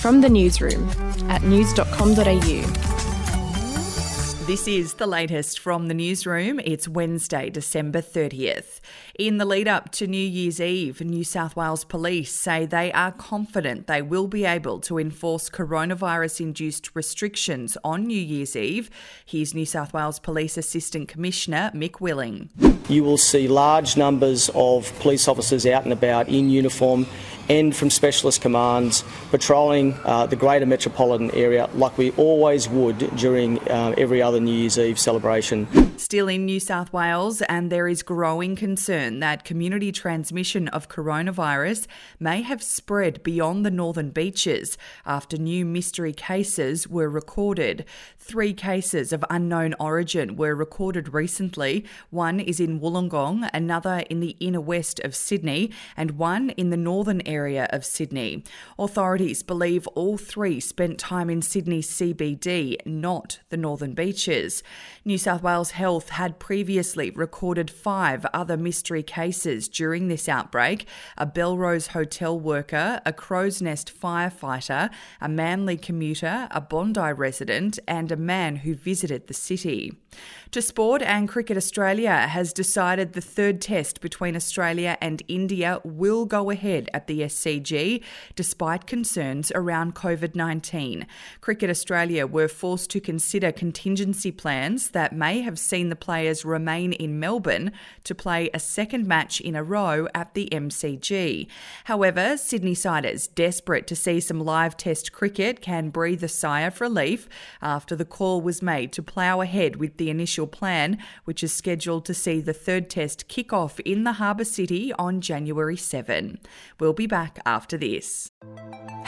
From the newsroom at news.com.au. This is the latest from the newsroom. It's Wednesday, December 30th. In the lead up to New Year's Eve, New South Wales police say they are confident they will be able to enforce coronavirus induced restrictions on New Year's Eve. Here's New South Wales Police Assistant Commissioner Mick Willing. You will see large numbers of police officers out and about in uniform and from specialist commands patrolling uh, the greater metropolitan area like we always would during uh, every other New Year's Eve celebration. Still in New South Wales, and there is growing concern that community transmission of coronavirus may have spread beyond the northern beaches after new mystery cases were recorded. Three cases of unknown origin were recorded recently. One is in Wollongong, another in the inner west of Sydney, and one in the northern area area of Sydney. Authorities believe all three spent time in Sydney's CBD, not the northern beaches. New South Wales Health had previously recorded five other mystery cases during this outbreak a Belrose hotel worker, a Crow's Nest firefighter, a Manly commuter, a Bondi resident, and a man who visited the city. To sport, and Cricket Australia has decided the third test between Australia and India will go ahead at the SCG, despite concerns around COVID 19. Cricket Australia were forced to consider contingency plans that may have seen the players remain in Melbourne to play a second match in a row at the MCG. However, Sydney siders, desperate to see some live test cricket, can breathe a sigh of relief after the call was made to plough ahead with the initial plan, which is scheduled to see the third test kick off in the Harbour City on January 7. We'll be back after this.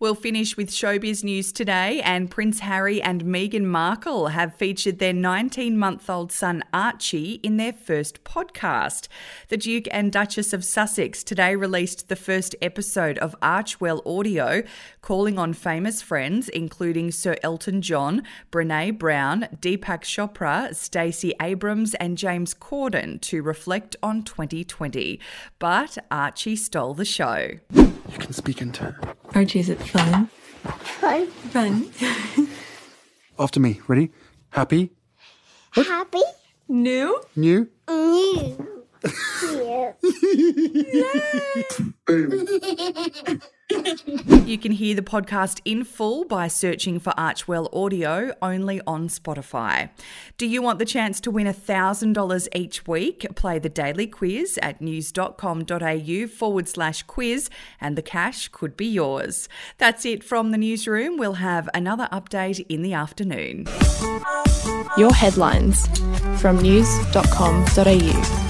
We'll finish with showbiz news today, and Prince Harry and Meghan Markle have featured their 19 month old son Archie in their first podcast. The Duke and Duchess of Sussex today released the first episode of Archewell Audio, calling on famous friends, including Sir Elton John, Brene Brown, Deepak Chopra, Stacey Abrams, and James Corden to reflect on 2020. But Archie stole the show. You can speak in turn. Archie, is it fun? Fun. Fun. After me. Ready? Happy? Happy. New? New? New. You can hear the podcast in full by searching for Archewell Audio only on Spotify. Do you want the chance to win $1,000 each week? Play the daily quiz at news.com.au forward slash quiz and the cash could be yours. That's it from the newsroom. We'll have another update in the afternoon. Your headlines from news.com.au.